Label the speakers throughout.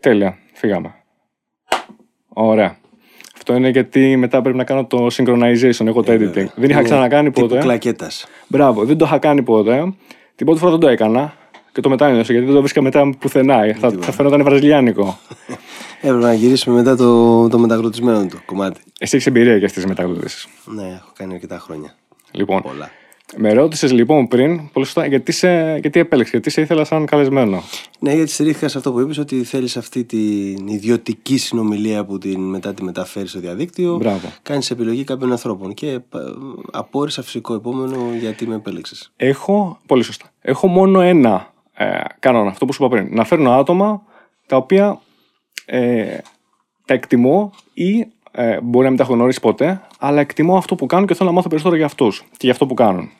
Speaker 1: Τέλεια. Φύγαμε. Ωραία. Αυτό είναι γιατί μετά πρέπει να κάνω το synchronization, εγώ το
Speaker 2: Ε,
Speaker 1: editing.
Speaker 2: βέβαια.
Speaker 1: Δεν είχα
Speaker 2: Είναι
Speaker 1: ξανακάνει
Speaker 2: τύπου
Speaker 1: ποτέ.
Speaker 2: κλακέτας.
Speaker 1: Μπράβο, δεν το είχα κάνει ποτέ. Την πρώτη φορά δεν το έκανα. Και το μετάνιωσα γιατί δεν το βρίσκα μετά πουθενά. Θα, θα φαίνονταν βραζιλιάνικο.
Speaker 2: Έπρεπε να γυρίσουμε μετά το, το μεταγλωτισμένο του κομμάτι.
Speaker 1: Εσύ έχεις εμπειρία για αυτές τις μεταγλωτήσει.
Speaker 2: Ναι, έχω κάνει αρκετά χρόνια.
Speaker 1: Λοιπόν,
Speaker 2: Πολλά.
Speaker 1: Με ρώτησες λοιπόν πριν, πολύ σωστά, γιατί, σε, γιατί επέλεξες, γιατί σε ήθελα σαν καλεσμένο;
Speaker 2: Ναι, γιατί στηρίχθηκα σε αυτό που είπες ότι θέλεις αυτή την ιδιωτική συνομιλία που την, μετά τη μεταφέρεις στο διαδίκτυο.
Speaker 1: Μπράβο.
Speaker 2: Κάνεις επιλογή κάποιων ανθρώπων. Και ε, απόρρισα φυσικό επόμενο γιατί με επέλεξες.
Speaker 1: Έχω, πολύ σωστά. Έχω μόνο ένα ε, κανόνα, αυτό που σου είπα πριν. Να φέρνω άτομα τα οποία ε, τα εκτιμώ ή ε, μπορεί να μην τα έχω γνωρίσει ποτέ, αλλά εκτιμώ αυτό που κάνουν και θέλω να μάθω περισσότερο για αυτούς και για αυτό που κάνουν.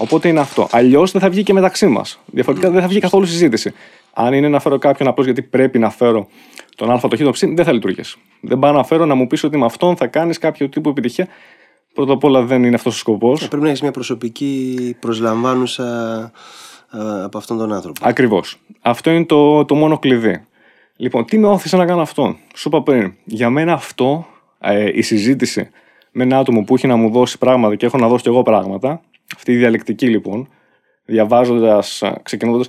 Speaker 1: Οπότε είναι αυτό. Αλλιώς δεν θα βγει και μεταξύ μας. Διαφορετικά δεν θα βγει καθόλου συζήτηση. Αν είναι να φέρω κάποιον απλώς γιατί πρέπει να φέρω τον Α, το Χ, το Ψ, δεν θα λειτουργήσει. Δεν πάω να φέρω να μου πεις ότι με αυτόν θα κάνεις κάποιο τύπο επιτυχία. Πρώτα απ' όλα δεν είναι αυτός ο σκοπός.
Speaker 2: Ε, πρέπει να έχεις μια προσωπική προσλαμβάνουσα ε, από αυτόν τον άνθρωπο.
Speaker 1: Ακριβώς. Αυτό είναι το, το μόνο κλειδί. Λοιπόν, τι με όθησε να κάνω αυτό; Σου είπα πριν, για μένα αυτό, ε, η συζήτηση με ένα άτομο που έχει να μου δώσει πράγματα και έχω να δώσω κι εγώ πράγματα, αυτή η διαλεκτική λοιπόν, διαβάζοντας, ξεκινώντας.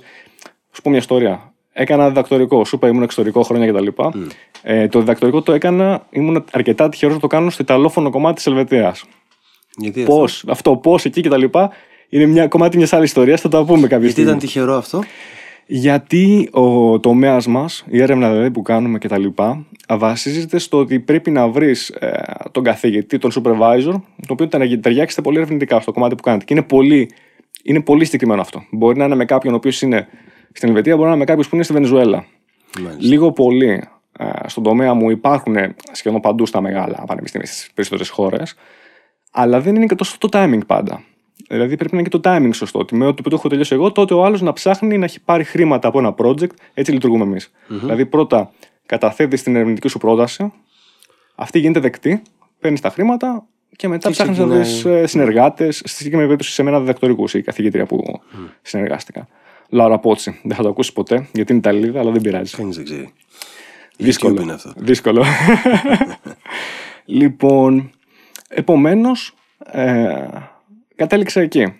Speaker 1: Σου πω μια ιστορία. Έκανα διδακτορικό. Σου είπα ήμουν εξωτερικό χρόνια κτλ. Ε, το διδακτορικό το έκανα, ήμουν αρκετά τυχερός να το κάνω στο ιταλόφωνο κομμάτι της Ελβετίας.
Speaker 2: Γιατί,
Speaker 1: Πώς,
Speaker 2: αυτό;
Speaker 1: αυτό, πώς εκεί κτλ. Είναι μια κομμάτι μιας άλλης ιστορίας, θα τα πούμε κάποια
Speaker 2: Γιατί
Speaker 1: στιγμή.
Speaker 2: ήταν τυχερό αυτό;
Speaker 1: Γιατί ο τομέας μας, η έρευνα δηλαδή που κάνουμε κτλ., βασίζεται στο ότι πρέπει να βρεις τον καθηγητή, τον supervisor, το οποίο θα ταιριάξετε πολύ ερευνητικά στο κομμάτι που κάνετε. Και είναι πολύ, είναι πολύ συγκεκριμένο αυτό. Μπορεί να είναι με κάποιον ο οποίος είναι στην Ελβετία, μπορεί να είναι με κάποιον που είναι στη Βενεζουέλα.
Speaker 2: Μάλιστα.
Speaker 1: Λίγο πολύ ε, στον τομέα μου υπάρχουν σχεδόν παντού στα μεγάλα πανεπιστήμια στις περισσότερες χώρες, αλλά δεν είναι και το σωστό timing πάντα. Δηλαδή πρέπει να είναι και το timing σωστό. Ότι με ό,τι που το έχω τελειώσει εγώ, τότε ο άλλος να ψάχνει να έχει πάρει χρήματα από ένα project. Έτσι λειτουργούμε εμείς. Δηλαδή πρώτα καταθέτεις την ερευνητική σου πρόταση, αυτή γίνεται δεκτή, παίρνεις τα χρήματα και μετά
Speaker 2: Και
Speaker 1: ψάχνεις να
Speaker 2: ξεκινάει.
Speaker 1: βρεις συνεργάτες. Στη συγκεκριμένη περίπτωση σε μένα διδακτορικούς ή καθηγήτρια που συνεργάστηκα. Λάουρα Πότσι. Δεν θα το ακούσεις ποτέ γιατί είναι Ιταλίδα, αλλά δεν πειράζει.
Speaker 2: Κανείς δεν ξέρει.
Speaker 1: Δύσκολο.
Speaker 2: YouTube είναι αυτό.
Speaker 1: Δύσκολο. λοιπόν, επομένως, ε, κατέληξα εκεί.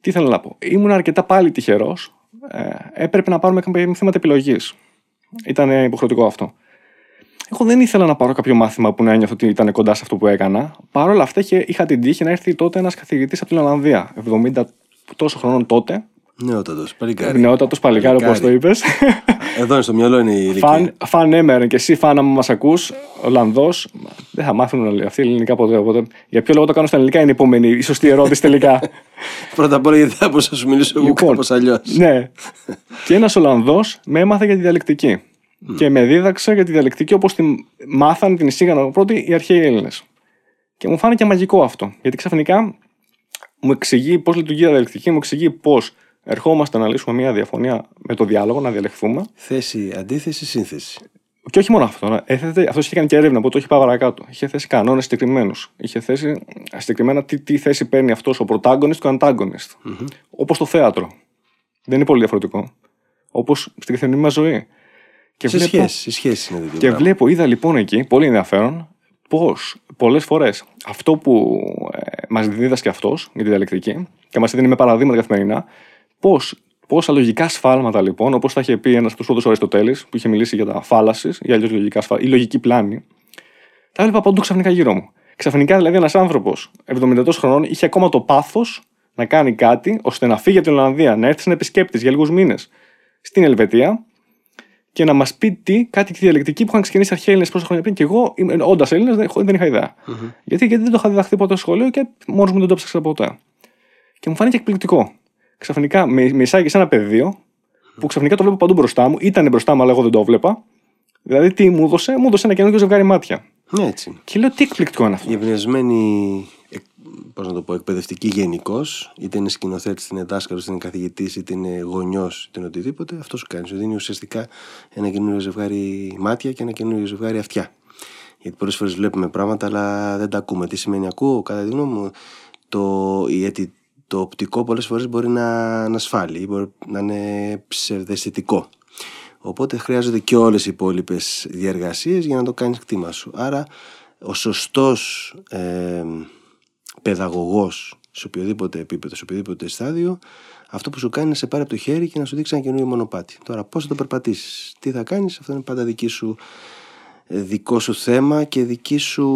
Speaker 1: Τι θέλω να πω. Ήμουν αρκετά πάλι τυχερός. Ε, έπρεπε να πάρουμε κάποια μαθήματα επιλογής. Ήταν υποχρεωτικό αυτό. Εγώ δεν ήθελα να πάρω κάποιο μάθημα που να ένιωθω ότι ήταν κοντά σε αυτό που έκανα. Παρ' όλα αυτά είχε- είχα την τύχη να έρθει τότε ένας καθηγητής από την Ολλανδία, 70 τόσο χρονών τότε.
Speaker 2: Νεότατος. Παλικάρι.
Speaker 1: Νεότατος παλικάρι, όπως το
Speaker 2: Παλικάρι.
Speaker 1: είπες.
Speaker 2: Εδώ είναι στο μυαλό είναι η ηλικία.
Speaker 1: Φαν, φαν έμερεν και εσύ, φαν, άμα μας ακούς, Ολλανδό. Δεν θα μάθουν όλοι αυτοί ελληνικά ποτέ. Οπότε, για ποιο λόγο το κάνω στα ελληνικά είναι η επόμενη, η σωστή ερώτηση τελικά.
Speaker 2: Πρώτα απ' όλα γιατί θα μπορούσα να σου μιλήσω εγώ
Speaker 1: Λοιπόν,
Speaker 2: κάπως αλλιώς.
Speaker 1: ναι. Και ένας Ολλανδό με έμαθε για τη διαλεκτική. Και με δίδαξε για τη διαλεκτική όπως τη μάθαν, την εισήγαν πρώτοι οι αρχαίοι Έλληνες. Και μου φάνηκε μαγικό αυτό. Γιατί ξαφνικά μου εξηγεί πώς λειτουργεί η διαλεκτική, μου εξηγεί πώς ερχόμαστε να λύσουμε μια διαφωνία με το διάλογο, να διαλεχθούμε.
Speaker 2: Θέση, αντίθεση, σύνθεση.
Speaker 1: Και όχι μόνο αυτό. Έθετε, αυτός είχε κάνει και έρευνα που το είχε πάει παρακάτω. Είχε θέσει κανόνες συγκεκριμένους. Είχε θέσει συγκεκριμένα τι, τι θέση παίρνει αυτός ο protagonist και ο antagonist. Όπως το θέατρο. Δεν είναι πολύ διαφορετικό. Όπως στην καθημερινή μας ζωή. Και
Speaker 2: Σε
Speaker 1: βλέπω,
Speaker 2: σχέση, σε σχέση είναι τέτοιο
Speaker 1: και
Speaker 2: πράγμα.
Speaker 1: βλέπω, είδα λοιπόν εκεί, πολύ ενδιαφέρον, πώς πολλές φορές αυτό που ε, μας δίδασκε αυτός για τη διαλεκτική και μας έδινε με παραδείγματα καθημερινά, πώς πόσα λογικά σφάλματα λοιπόν, όπως τα είχε πει ένας από τους πρώτου Αριστοτέλης που είχε μιλήσει για τα φάλαση ή αλλιώ λογικά σφάλματα, ή λογική πλάνη, τα έβλεπα παντού ξαφνικά γύρω μου. Ξαφνικά δηλαδή ένας άνθρωπος 70 χρονών είχε ακόμα το πάθος να κάνει κάτι ώστε να φύγει από την Ολλανδία, να έρθει σαν επισκέπτης για λίγους μήνες στην Ελβετία και να μας πει τι, κάτι τη διαλεκτική που είχαν ξεκινήσει αρχαίοι Έλληνες πόσα χρόνια πριν. Και εγώ, όντας Έλληνας, δεν, δεν είχα ιδέα. Γιατί, γιατί δεν το είχα διδαχθεί ποτέ στο σχολείο και μόνος μου δεν το ψάξα ποτέ. Και μου φάνηκε εκπληκτικό. Ξαφνικά με, με εισάγει σε ένα πεδίο που ξαφνικά το βλέπω παντού μπροστά μου. Ήταν μπροστά μου, αλλά εγώ δεν το βλέπα. Δηλαδή, τι μου έδωσε, μου έδωσε ένα καινούργιο ζευγάρι μάτια.
Speaker 2: Ναι, έτσι. είναι.
Speaker 1: Και λέω, τι εκπληκτικό είναι αυτό.
Speaker 2: Η εμπνευσμένη, πώς να το πω, εκπαιδευτική γενικώς, είτε είναι σκηνοθέτης, είτε είναι δάσκαλος, είτε είναι καθηγητής, είτε είναι γονιός, είτε είναι οτιδήποτε, αυτός σου κάνει. Σου δίνει ουσιαστικά ένα καινούριο ζευγάρι μάτια και ένα καινούριο ζευγάρι αυτιά. Γιατί πολλές φορές βλέπουμε πράγματα, αλλά δεν τα ακούμε. Τι σημαίνει ακούω, κατά τη γνώμη μου, το, γιατί το οπτικό πολλές φορές μπορεί να, να σφάλει ή μπορεί να είναι ψευδαισθητικό. Οπότε χρειάζονται και όλες οι υπόλοιπες διεργασίες για να το κάνεις κτήμα σου. Άρα ο σωστός ε, παιδαγωγός σε οποιοδήποτε επίπεδο, σε οποιοδήποτε στάδιο, αυτό που σου κάνει είναι να σε πάρει από το χέρι και να σου δείξει ένα καινούριο μονοπάτι. Τώρα πώς θα το περπατήσεις, τι θα κάνεις, αυτό είναι πάντα δική σου ε, δικό σου θέμα και δική σου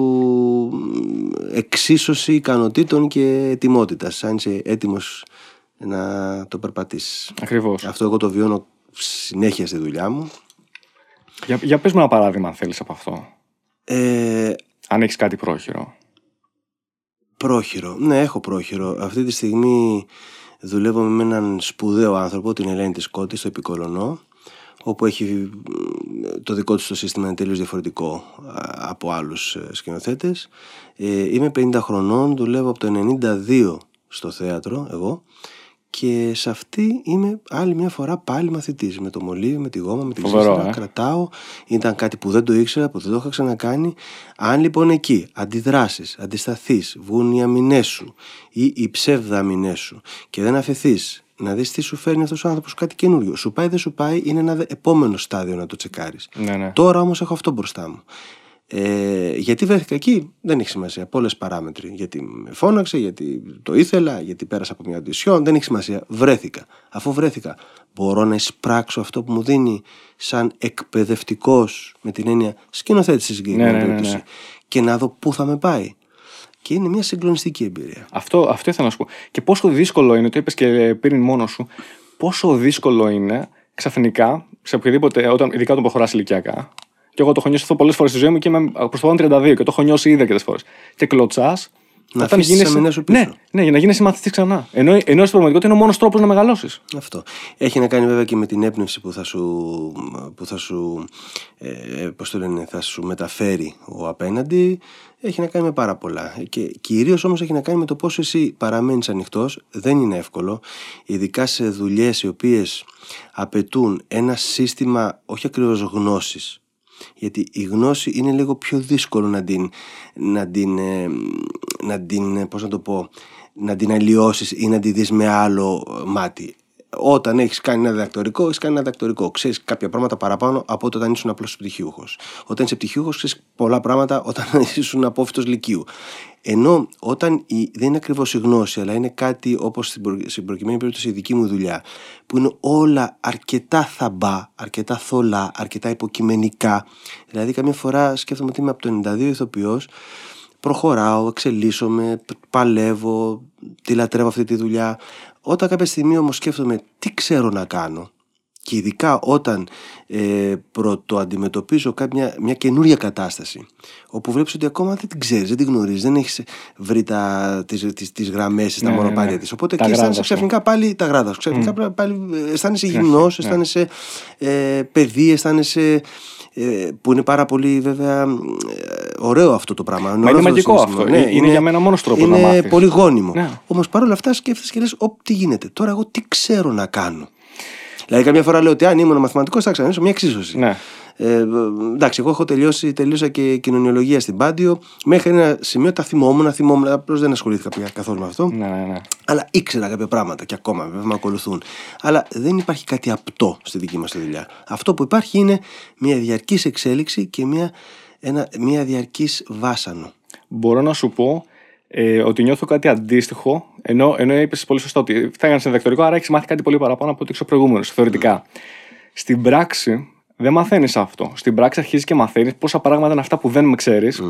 Speaker 2: εξίσωση ικανοτήτων και ετοιμότητας αν είσαι έτοιμος να το περπατήσεις
Speaker 1: Ακριβώς.
Speaker 2: αυτό εγώ το βιώνω συνέχεια στη δουλειά μου
Speaker 1: Για, για πες μου ένα παράδειγμα αν θέλεις από αυτό.
Speaker 2: ε,
Speaker 1: Αν έχεις κάτι πρόχειρο.
Speaker 2: πρόχειρο, ναι έχω πρόχειρο αυτή τη στιγμή δουλεύω με έναν σπουδαίο άνθρωπο την Ελένη της Κώτη στο Επικολονό όπου έχει το δικό του το σύστημα είναι τελείως διαφορετικό από άλλους ε, σκηνοθέτες. Ε, είμαι 50 χρονών, δουλεύω από το 92 στο θέατρο εγώ και σε αυτή είμαι άλλη μια φορά πάλι μαθητής με το μολύβι, με τη γόμα, με τη
Speaker 1: Φοβερό,
Speaker 2: ξύστρα,
Speaker 1: ε.
Speaker 2: κρατάω ήταν κάτι που δεν το ήξερα, που δεν το είχα ξανακάνει αν λοιπόν εκεί αντιδράσεις, αντισταθείς, βγουν οι αμυνές σου ή οι ψεύδα αμυνές σου και δεν αφαιθείς να δεις τι σου φέρνει αυτός ο άνθρωπος κάτι καινούριο σου πάει δεν σου πάει είναι ένα δε- επόμενο στάδιο να το τσεκάρεις
Speaker 1: Ναι, ναι.
Speaker 2: Τώρα όμως έχω αυτό μπροστά μου. Ε, γιατί βρέθηκα εκεί δεν έχει σημασία. Πολλές παράμετροι. Γιατί με φώναξε, γιατί το ήθελα, γιατί πέρασα από μια αντισιόν. Δεν έχει σημασία. Βρέθηκα. Αφού βρέθηκα, μπορώ να εισπράξω αυτό που μου δίνει σαν εκπαιδευτικός, με την έννοια σκηνοθέτη στη συγκεκριμένη
Speaker 1: Ναι, ναι, ναι, ναι.
Speaker 2: περίπτωση, και να δω πού θα με πάει. Και είναι μια συγκλονιστική εμπειρία.
Speaker 1: Αυτό, αυτό ήθελα να σου πω. Και πόσο δύσκολο είναι, το είπες και πριν μόνο σου, πόσο δύσκολο είναι ξαφνικά, σε οποιοδήποτε, όταν, ειδικά όταν προχωράς ηλικιακά, και εγώ το έχω νιώσει αυτό πολλές φορές στη ζωή μου και είμαι προ το παρόν 32 και το έχω νιώσει ήδη αρκετές φορές. Και κλωτσάς.
Speaker 2: Να αφήσεις τις αμυνές σου πίσω.
Speaker 1: Ναι, ναι, για να γίνει μαθητής ξανά. Ενώ, ενώ στην πραγματικότητα είναι ο μόνος τρόπος να μεγαλώσεις.
Speaker 2: Αυτό. Έχει να κάνει βέβαια και με την έμπνευση που θα σου, που θα σου, ε, πώς το λένε, θα σου μεταφέρει ο απέναντι. Έχει να κάνει με πάρα πολλά. Και κυρίως όμως έχει να κάνει με το πόσο εσύ παραμένεις ανοιχτός. Δεν είναι εύκολο. Ειδικά σε δουλειές οι οποίες απαιτούν ένα σύστημα όχι ακριβώς γνώσης. Γιατί η γνώση είναι λίγο πιο δύσκολο να την, να την, ε, να την ε, πώς να το πω, να την αλλοιώσεις ή να τη δεις με άλλο μάτι. Όταν έχεις κάνει ένα διδακτορικό, έχεις κάνει ένα διδακτορικό. Ξέρεις κάποια πράγματα παραπάνω από ό,τι όταν ήσουν απλός πτυχιούχος. Όταν είσαι πτυχιούχος, ξέρεις πολλά πράγματα όταν ήσουν απόφυτος λυκείου. Ενώ όταν η, δεν είναι ακριβώς η γνώση, αλλά είναι κάτι όπως στην, προ, στην προκειμένη περίπτωση η δική μου δουλειά, που είναι όλα αρκετά θαμπά, αρκετά θολά, αρκετά υποκειμενικά. Δηλαδή, καμιά φορά σκέφτομαι ότι είμαι από το 92 ηθοποιός, προχωράω, εξελίσσομαι, παλεύω, τη λατρεύω αυτή τη δουλειά. Όταν κάποια στιγμή όμως σκέφτομαι τι ξέρω να κάνω και ειδικά όταν ε, πρωτοαντιμετωπίζω κάποια, μια καινούρια κατάσταση όπου βλέπεις ότι ακόμα δεν την ξέρεις, δεν την γνωρίζεις, δεν έχεις βρει τα, τις, τις, τις γραμμές, τα
Speaker 1: Ναι, ναι,
Speaker 2: μονοπάτια
Speaker 1: ναι.
Speaker 2: της. Οπότε
Speaker 1: Τα
Speaker 2: εκεί αισθάνεσαι
Speaker 1: γράδα σου.
Speaker 2: ξαφνικά πάλι τα γράδα σου. Ξαφνικά πάλι ε, αισθάνεσαι
Speaker 1: Ναι,
Speaker 2: γυμνός,
Speaker 1: ναι.
Speaker 2: αισθάνεσαι ε, παιδί, αισθάνεσαι ε, που είναι πάρα πολύ βέβαια ε, ωραίο αυτό το πράγμα.
Speaker 1: Μα είναι
Speaker 2: ωραίο
Speaker 1: μαγικό
Speaker 2: συναίσθημα.
Speaker 1: αυτό. Είναι για μένα μόνος τρόπος να
Speaker 2: Είναι
Speaker 1: μάθεις.
Speaker 2: πολύ γόνιμο.
Speaker 1: Ναι.
Speaker 2: Όμως παρόλα αυτά σκέφτεσαι και λες: Τι γίνεται, τώρα εγώ τι ξέρω να κάνω. Δηλαδή, καμιά φορά λέω ότι αν ήμουν μαθηματικός θα ξανανοίξω μια εξίσωση.
Speaker 1: Ναι.
Speaker 2: Ε, εντάξει, εγώ έχω τελειώσει, τελείωσα και κοινωνιολογία στην Πάντιο. Μέχρι ένα σημείο τα θυμόμουν, θυμόμουν. Απλώς δεν ασχολήθηκα πια καθόλου με αυτό.
Speaker 1: Ναι, ναι, ναι.
Speaker 2: Αλλά ήξερα κάποια πράγματα και ακόμα βέβαια με ακολουθούν. Αλλά δεν υπάρχει κάτι απτό στη δική μας δουλειά. Αυτό που υπάρχει είναι μια διαρκής εξέλιξη και μια, ένα, μια διαρκής βάσανο.
Speaker 1: Μπορώ να σου πω ε, ότι νιώθω κάτι αντίστοιχο, ενώ, ενώ είπες πολύ σωστά ότι θα έκανε διδακτορικό, άρα έχεις μάθει κάτι πολύ παραπάνω από ό,τι ξέρω προηγούμενος, θεωρητικά. Στην πράξη δεν μαθαίνεις αυτό. Στην πράξη αρχίζεις και μαθαίνεις πόσα πράγματα είναι αυτά που δεν ξέρεις.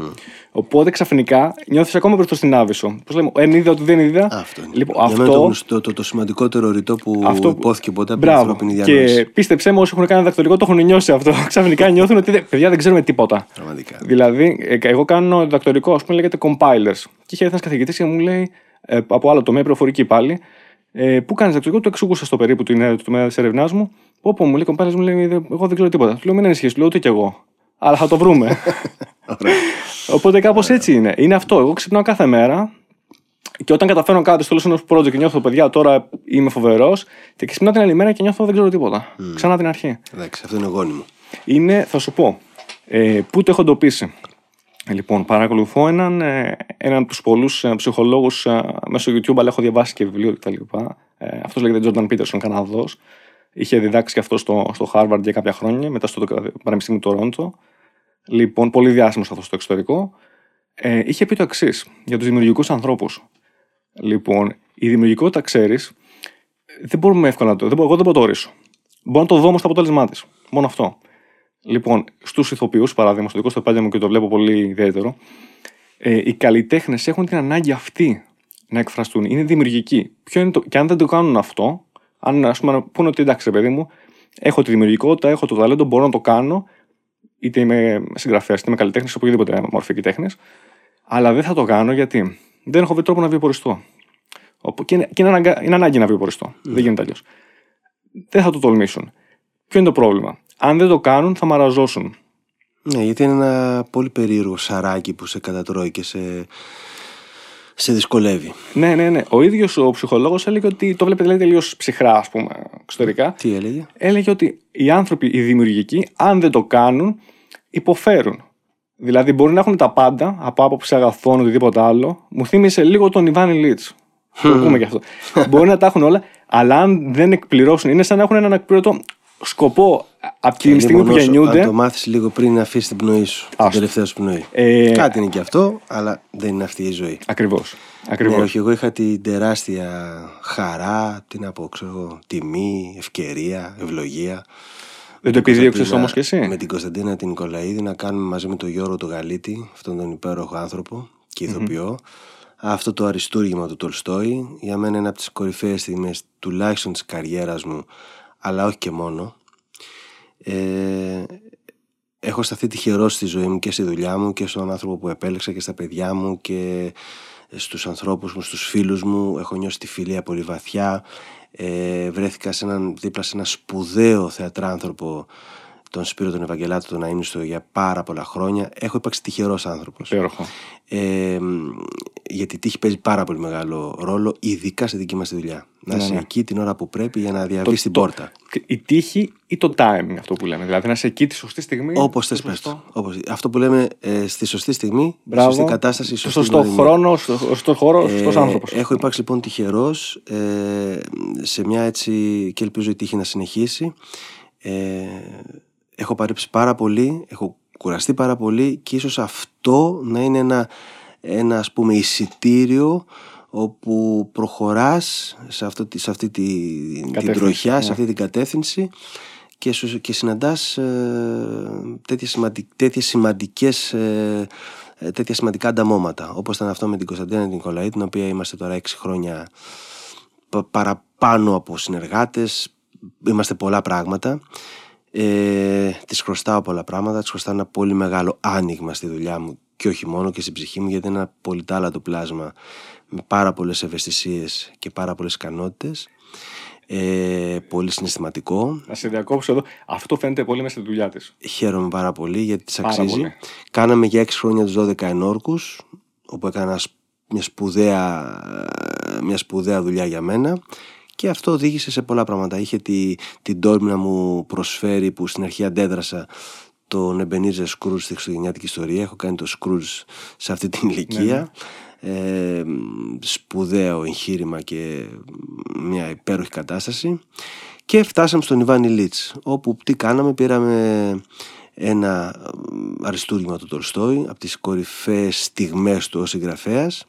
Speaker 1: Οπότε ξαφνικά νιώθεις ακόμα προ το στην άβυσο. Πώς λέμε, εν είδα ότι δεν είδα.
Speaker 2: Αυτό είναι.
Speaker 1: Λοιπόν,
Speaker 2: Για μένα το,
Speaker 1: αυτό,
Speaker 2: γνωστό- το, το, σημαντικότερο ρητό που
Speaker 1: αυτό
Speaker 2: υπόθηκε ποτέ από την
Speaker 1: Μπράβο.
Speaker 2: ανθρώπινη διανόηση.
Speaker 1: Και πίστεψέ με, όσοι έχουν κάνει διδακτορικό το έχουν νιώσει αυτό. Ξαφνικά νιώθουν ότι δεν- παιδιά δεν ξέρουμε τίποτα.
Speaker 2: Πραγματικά.
Speaker 1: Δηλαδή, ε, εγώ κάνω διδακτορικό, ας πούμε, λέγεται compilers. Και είχε έρθει ένας καθηγητής και μου λέει, ε, από άλλο τομέα, πληροφορική πάλι, ε, πού κάνεις διδακτορικό, το εξηγούσα στο περίπου του είναι το τομέα της έρευνάς μου. Όπου μου λέει compilers, μου λέει, «Δεν- εγώ δεν ξέρω τίποτα. Του λέω, μην ανησυχείς, του λέω ούτε κι εγώ. Αλλά θα το βρούμε.
Speaker 2: Ωραία.
Speaker 1: Οπότε κάπως έτσι είναι. Είναι αυτό. Εγώ ξυπνάω κάθε μέρα και όταν καταφέρω κάτι στο τέλος ενός project και νιώθω, παιδιά, τώρα είμαι φοβερός, και ξυπνάω την άλλη μέρα και νιώθω δεν ξέρω τίποτα. Ξανά την αρχή.
Speaker 2: Εντάξει, αυτό είναι γόνιμο.
Speaker 1: Είναι, θα σου πω, ε, πού το έχω εντοπίσει. Λοιπόν, παρακολουθώ έναν, ε, έναν από τους πολλούς ψυχολόγους μέσω YouTube, αλλά έχω διαβάσει και βιβλίο κτλ. Ε, Αυτός λέγεται Jordan Peterson, Καναδός. Είχε διδάξει και αυτό στο, στο Harvard για κάποια χρόνια, μετά στο Πανεπιστήμιο του Τωρόντο. Λοιπόν, πολύ διάσημος αυτός στο εξωτερικό. Ε, είχε πει το εξής για τους δημιουργικούς ανθρώπους. Λοιπόν, η δημιουργικότητα, ξέρεις, δεν μπορούμε εύκολα να το. Δεν, εγώ δεν μπορώ να το ορίσω. Μπορώ να το δω όμως το αποτέλεσμά της. Μόνο αυτό. Λοιπόν, στους ηθοποιούς, παράδειγμα, στο δικό στο επάγγελμα και το βλέπω πολύ ιδιαίτερο, ε, οι καλλιτέχνες έχουν την ανάγκη αυτή να εκφραστούν. Είναι δημιουργικοί. Ποιο είναι το, και αν δεν το κάνουν αυτό, αν ας πούμε πούνε ότι εντάξει, παιδί μου, έχω τη δημιουργικότητα, έχω το ταλέντο, μπορώ να το κάνω, είτε είμαι συγγραφέας, είτε είμαι καλλιτέχνης, οποιοδήποτε μορφή τέχνης, αλλά δεν θα το κάνω γιατί δεν έχω βρει τρόπο να βιοποριστώ. Και είναι, και είναι, αναγκα, είναι ανάγκη να βιοποριστώ. Mm. Δεν γίνεται αλλιώς. Δεν θα το τολμήσουν. Ποιο είναι το πρόβλημα; Αν δεν το κάνουν, θα μαραζώσουν.
Speaker 2: Ναι, γιατί είναι ένα πολύ περίεργο σαράκι που σε κατατρώει και σε, σε δυσκολεύει.
Speaker 1: Ναι, ναι, ναι. Ο ίδιος ο ψυχολόγος έλεγε ότι το βλέπετε λέει τελείως ψυχρά, ας πούμε, εξωτερικά.
Speaker 2: Τι έλεγε;
Speaker 1: Έλεγε ότι οι άνθρωποι, οι δημιουργικοί, αν δεν το κάνουν, υποφέρουν. Δηλαδή μπορεί να έχουν τα πάντα από άποψη αγαθών οτιδήποτε άλλο. Μου θύμισε λίγο τον Ιβάνι Λίτς. Το πούμε και αυτό. μπορεί να τα έχουν όλα, αλλά αν δεν εκπληρώσουν, είναι σαν να έχουν έναν εκπληρωτό σκοπό από τη στιγμή που γεννιούνται.
Speaker 2: Αν το μάθεις λίγο πριν να αφήσεις την πνοή σου. Την τελευταία σου πνοή. Ε... Κάτι είναι και αυτό, αλλά δεν είναι αυτή η ζωή.
Speaker 1: Ακριβώς. Ακριβώς.
Speaker 2: Ναι, όχι, εγώ είχα την τεράστια χαρά, τι να πω, ξέρω, τιμή, ευκαιρία, ευλογία.
Speaker 1: Δεν το επιδίωξες όμως και εσύ;
Speaker 2: Με την Κωνσταντίνα την Νικολαίδη να κάνουμε μαζί με τον Γιώργο τον Γαλίτη, αυτόν τον υπέροχο άνθρωπο και ηθοποιό, αυτό το αριστούργημα του Τολστόη. Για μένα είναι από τις κορυφαίες στιγμές τουλάχιστον της καριέρας μου, αλλά όχι και μόνο. Ε, έχω σταθεί τυχερός στη ζωή μου και στη δουλειά μου και στον άνθρωπο που επέλεξα και στα παιδιά μου και στους ανθρώπους μου, στους φίλους μου. Έχω νιώσει τη φιλία πολύ βαθιά. Ε, βρέθηκα σε έναν, δίπλα σε ένα σπουδαίο θεατράνθρωπο τον Σπύρο τον Ευαγγελάτο τον Αΐνιστο για πάρα πολλά χρόνια. Έχω υπάρξει τυχερός άνθρωπος. Ε, γιατί η τύχη παίζει πάρα πολύ μεγάλο ρόλο, ειδικά στη δική μας δουλειά. Να ναι, είσαι ναι. εκεί την ώρα που πρέπει για να διαβείς την πόρτα.
Speaker 1: Η τύχη ή το timing, αυτό που λέμε. Δηλαδή να είσαι εκεί τη σωστή στιγμή.
Speaker 2: Όπως θες πες Αυτό που λέμε ε, στη σωστή στιγμή,
Speaker 1: Μπράβο.
Speaker 2: στη σωστή κατάσταση,
Speaker 1: στο σωστό χρόνο, στο σωστό χώρο, ε, σωστός άνθρωπος.
Speaker 2: Έχω υπάρξει λοιπόν τυχερός ε, σε μια έτσι και ελπίζω η τύχη να συνεχίσει. Ε, έχω παρέψει πάρα πολύ, έχω κουραστεί πάρα πολύ και ίσως αυτό να είναι ένα, ένα ας πούμε εισιτήριο όπου προχωράς σε, αυτό, σε αυτή τη, την τροχιά, ναι. σε αυτή την κατεύθυνση και, και συναντάς ε, τέτοιες, σημαντικ, τέτοιες σημαντικές ε, ε, τέτοια σημαντικά ανταμώματα όπως ήταν αυτό με την Κωνσταντίνα Νικολαή την οποία είμαστε τώρα έξι χρόνια παραπάνω από συνεργάτες είμαστε πολλά πράγματα ε, της χρωστάω πολλά πράγματα, της χρωστάω ένα πολύ μεγάλο άνοιγμα στη δουλειά μου και όχι μόνο και στην ψυχή μου, γιατί είναι ένα πολυτάλατο πλάσμα με πάρα πολλές ευαισθησίες και πάρα πολλές ικανότητες. Ε, πολύ συναισθηματικό.
Speaker 1: Να σε διακόψω εδώ. Αυτό φαίνεται πολύ μέσα στη δουλειά της.
Speaker 2: Χαίρομαι πάρα πολύ γιατί της αξίζει. Κάναμε για 6 χρόνια τους 12 ενόρκους, όπου έκανα μια σπουδαία, μια σπουδαία δουλειά για μένα και αυτό οδήγησε σε πολλά πράγματα. Είχε τη, την τόλμη να μου προσφέρει που στην αρχή αντέδρασα τον Εμπενίζε Σκρούζ στη Χριστουγεννιάτικη ιστορία. Έχω κάνει το Σκρούζ σε αυτή την ηλικία. Ναι. Ε, σπουδαίο εγχείρημα και μια υπέροχη κατάσταση. Και φτάσαμε στον Ιβάνι Λίτς, όπου τι κάναμε, πήραμε ένα αριστούργημα του Τολστόη από τις κορυφαίες στιγμές του ως συγγραφέας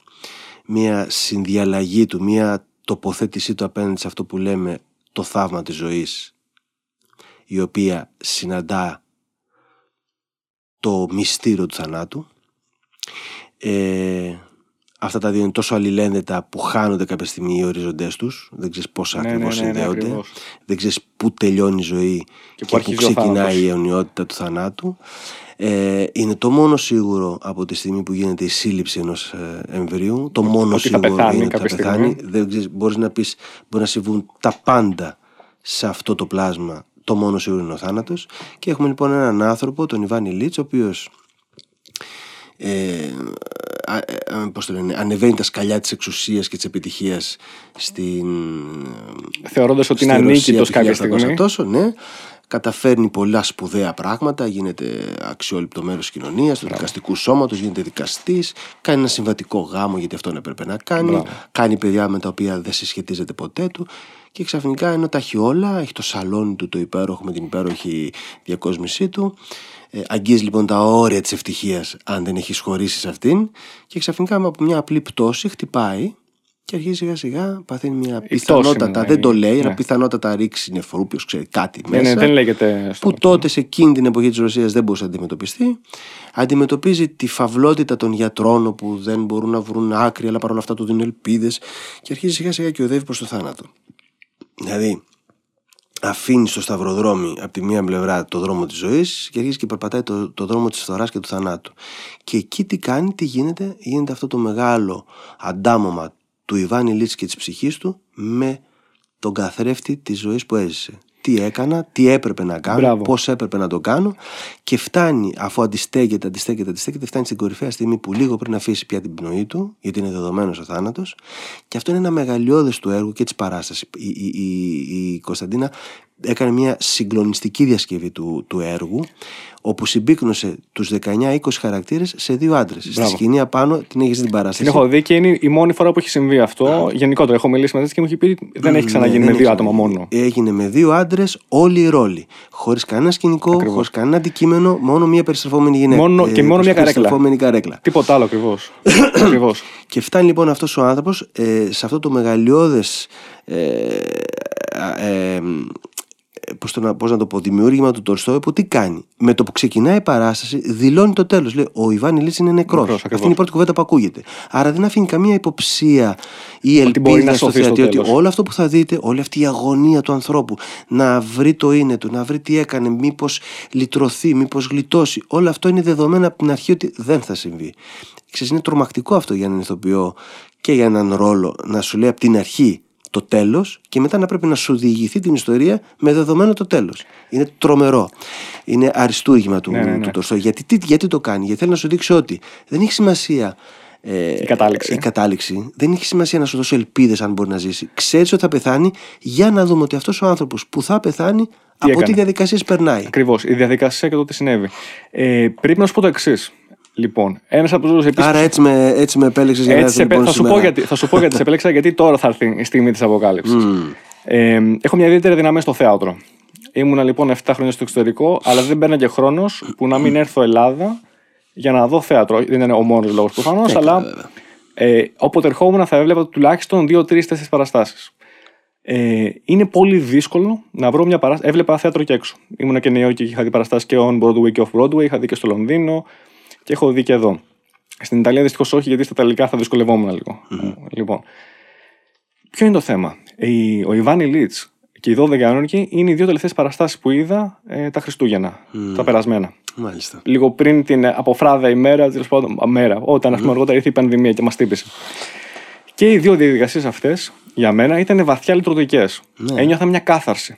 Speaker 2: μια συνδιαλλαγή του, μια τοποθέτησή του απέναντι σε αυτό που λέμε το θαύμα της ζωής η οποία συναντά το μυστήριο του θανάτου. Ε, αυτά τα δύο είναι τόσο αλληλένδετα που χάνονται κάποια στιγμή οι οριζοντές τους. Δεν ξέρεις πώς ναι, ακριβώς ναι, ναι, ναι συνδέονται δεν ξέρεις πού τελειώνει η ζωή και, και πού ξεκινάει η αιωνιότητα του θανάτου ε, είναι το μόνο σίγουρο από τη στιγμή που γίνεται η σύλληψη ενός ε, εμβρίου. Το μόνο ότι σίγουρο πεθάνει, είναι ότι θα πεθάνει. Δεν μπορείς να πεις, μπορεί να συμβούν τα πάντα σε αυτό το πλάσμα. Το μόνο σίγουρο είναι ο θάνατος. Και έχουμε λοιπόν έναν άνθρωπο, τον Ιβάνι Λίτς, ο οποίος ε, ε, πώς το λένε, ανεβαίνει τα σκαλιά της εξουσίας και της επιτυχίας στην
Speaker 1: θεωρώντας ότι είναι ανίκητος κάποια στιγμή
Speaker 2: τόσο, ναι, καταφέρνει πολλά σπουδαία πράγματα, γίνεται αξιόλυπτο μέρος της κοινωνίας, του δικαστικού σώματος, γίνεται δικαστής, κάνει ένα συμβατικό γάμο γιατί αυτόν έπρεπε να κάνει,
Speaker 1: Μπράβο.
Speaker 2: κάνει παιδιά με τα οποία δεν συσχετίζεται ποτέ του. Και ξαφνικά ενώ τα έχει όλα, έχει το σαλόνι του το υπέροχο με την υπέροχη διακόσμησή του. Ε, αγγίζει λοιπόν τα όρια της ευτυχίας αν δεν έχεις χωρίσει σε αυτήν και ξαφνικά από μια απλή πτώση χτυπάει και αρχίζει σιγά σιγά παθαίνει μια
Speaker 1: πτώση
Speaker 2: πιθανότατα,
Speaker 1: είναι,
Speaker 2: δεν το λέει,
Speaker 1: ναι.
Speaker 2: αλλά πιθανότατα ρίξει νεφρού, ποιος ξέρει κάτι
Speaker 1: Ναι,
Speaker 2: μέσα
Speaker 1: ναι, δεν λέγεται στο.
Speaker 2: που τότε σε εκείνη την εποχή της Ρωσίας δεν μπορούσε να αντιμετωπιστεί. Αντιμετωπίζει τη φαυλότητα των γιατρών όπου δεν μπορούν να βρουν άκρη αλλά παρόλα αυτά του δίνουν ελπίδες και αρχίζει σιγά σιγά και οδεύει προς το θάνατο. Δηλαδή αφήνει στο σταυροδρόμι από τη μία πλευρά το δρόμο της ζωής και αρχίζει και περπατάει το, το δρόμο της φθοράς και του θανάτου. Και εκεί τι κάνει, τι γίνεται, γίνεται αυτό το μεγάλο αντάμωμα του Ιβάν Ηλίτς και της ψυχής του με τον καθρέφτη της ζωής που έζησε. Τι έκανα, τι έπρεπε να κάνω,
Speaker 1: Μπράβο.
Speaker 2: πώς έπρεπε να το κάνω και φτάνει αφού αντιστέκεται, αντιστέκεται, αντιστέκεται, φτάνει στην κορυφαία στιγμή που λίγο πριν αφήσει πια την πνοή του, γιατί είναι δεδομένος ο θάνατος. Και αυτό είναι ένα μεγαλειώδες του έργου και της παράστασης. Η, η, η, η Κωνσταντίνα έκανε μια συγκλονιστική διασκευή του, του έργου, όπου συμπίκνωσε τους 19-20 χαρακτήρες σε δύο άντρες. Στη
Speaker 1: Μπράβο.
Speaker 2: σκηνή απάνω την έχεις την παράσταση.
Speaker 1: Την έχω δει και είναι η μόνη φορά που έχει συμβεί αυτό. Γενικότερα, έχω μιλήσει μαζί της και μου έχει πει ότι δεν έχει ξαναγίνει
Speaker 2: Ναι,
Speaker 1: με
Speaker 2: δεν
Speaker 1: δύο
Speaker 2: έχει
Speaker 1: άτομα
Speaker 2: ξαναγίνει.
Speaker 1: μόνο.
Speaker 2: Έγινε με δύο άντρες, όλοι οι ρόλοι. Χωρίς κανένα σκηνικό,
Speaker 1: Ακριβώς.
Speaker 2: χωρίς κανένα αντικείμενο, μόνο μία περιστρεφόμενη γυναίκα.
Speaker 1: Μόνο- και μόνο μία καρέκλα.
Speaker 2: περιστρεφόμενη καρέκλα.
Speaker 1: Τίποτα άλλο ακριβώς. ακριβώς.
Speaker 2: Και φτάνει λοιπόν αυτός ο άνθρωπος ε, σε αυτό το μεγαλειώδες ε, ε, ε, πώς, το να, πώς να το πω, δημιούργημα του Τολστόη που τι κάνει. Με το που ξεκινάει η παράσταση δηλώνει το τέλος. Λέει ο Ιβάν Ηλίτς είναι νεκρός.
Speaker 1: Νεκρός,
Speaker 2: Αυτή
Speaker 1: ακριβώς.
Speaker 2: είναι η πρώτη κουβέντα που ακούγεται. Άρα δεν αφήνει καμία υποψία ή
Speaker 1: Ότι μπορεί
Speaker 2: ελπίδα
Speaker 1: να
Speaker 2: στο
Speaker 1: σωθεί στο
Speaker 2: θεατή ότι
Speaker 1: τέλος.
Speaker 2: όλο αυτό που θα δείτε, όλη αυτή η αγωνία του ανθρώπου να βρει το είναι του, να βρει τι έκανε, μήπως λυτρωθεί, μήπως γλιτώσει. Όλο αυτό είναι δεδομένο από την αρχή ότι δεν θα συμβεί. Ξέρεις, είναι τρομακτικό αυτό για έναν ηθοποιό και για έναν ρόλο να σου λέει από την αρχή το τέλος και μετά να πρέπει να σου διηγηθεί την ιστορία με δεδομένο το τέλος. Είναι τρομερό. Είναι αριστούργημα του,
Speaker 1: Ναι, ναι, ναι.
Speaker 2: του Τολστόη. Γιατί, τι- γιατί το κάνει, γιατί θέλει να σου δείξει ότι δεν έχει σημασία ε,
Speaker 1: Η κατάληξη.
Speaker 2: η κατάληξη. Δεν έχει σημασία να σου δώσει ελπίδες αν μπορεί να ζήσει. Ξέρεις ότι θα πεθάνει; Για να δούμε ότι αυτός ο άνθρωπος που θα πεθάνει από
Speaker 1: έκανε;
Speaker 2: τι διαδικασίες περνάει.
Speaker 1: Ακριβώς. Η διαδικασία και το τι συνέβη. Ε, πρέπει να σου πω το εξής. Λοιπόν, ένας από τους επίση.
Speaker 2: Άρα έτσι με, έτσι με επέλεξες για να
Speaker 1: Έτσι,
Speaker 2: έρθω λοιπόν
Speaker 1: θα, σου
Speaker 2: σήμερα.
Speaker 1: πω γιατί, θα σου πω γιατί σε επέλεξα, γιατί τώρα θα έρθει η στιγμή της αποκάλυψης. Ε, έχω μια ιδιαίτερη δυναμία στο θέατρο. Ήμουνα λοιπόν 7 χρόνια στο εξωτερικό, αλλά δεν μπαίνα και χρόνος που να μην έρθω Ελλάδα για να δω θέατρο. Δεν είναι ο μόνος λόγος προφανώς, αλλά ε, όποτε ερχόμουν θα έβλεπα τουλάχιστον 2, 3, 4 παραστάσεις. Ε, είναι πολύ δύσκολο να βρω μια παράσταση. Έβλεπα θέατρο και έξω. Ήμουνα και νέο και είχα δει παραστάσεις και on Broadway και off Broadway. Είχα δει και στο Λονδίνο και έχω δει και εδώ. Στην Ιταλία δυστυχώς όχι, γιατί στα Ιταλικά θα δυσκολευόμουν λίγο. Λοιπόν, ποιο είναι το θέμα; Η- ο Ιβάνι Λίτς και οι 12 Ιανουαρίου είναι οι δύο τελευταίες παραστάσεις που είδα ε, τα Χριστούγεννα, τα περασμένα.
Speaker 2: Μάλιστα.
Speaker 1: Λίγο πριν την ε, αποφράδα ημέρα, τέλος πάντων, α, μέρα, όταν ας πούμε, αργότερα ήρθε η πανδημία και μας τύπησε. Και οι δύο διαδικασίες αυτές για μένα ήταν βαθιά λειτουργικές.
Speaker 2: Ναι.
Speaker 1: Ένιωθα μια κάθαρση.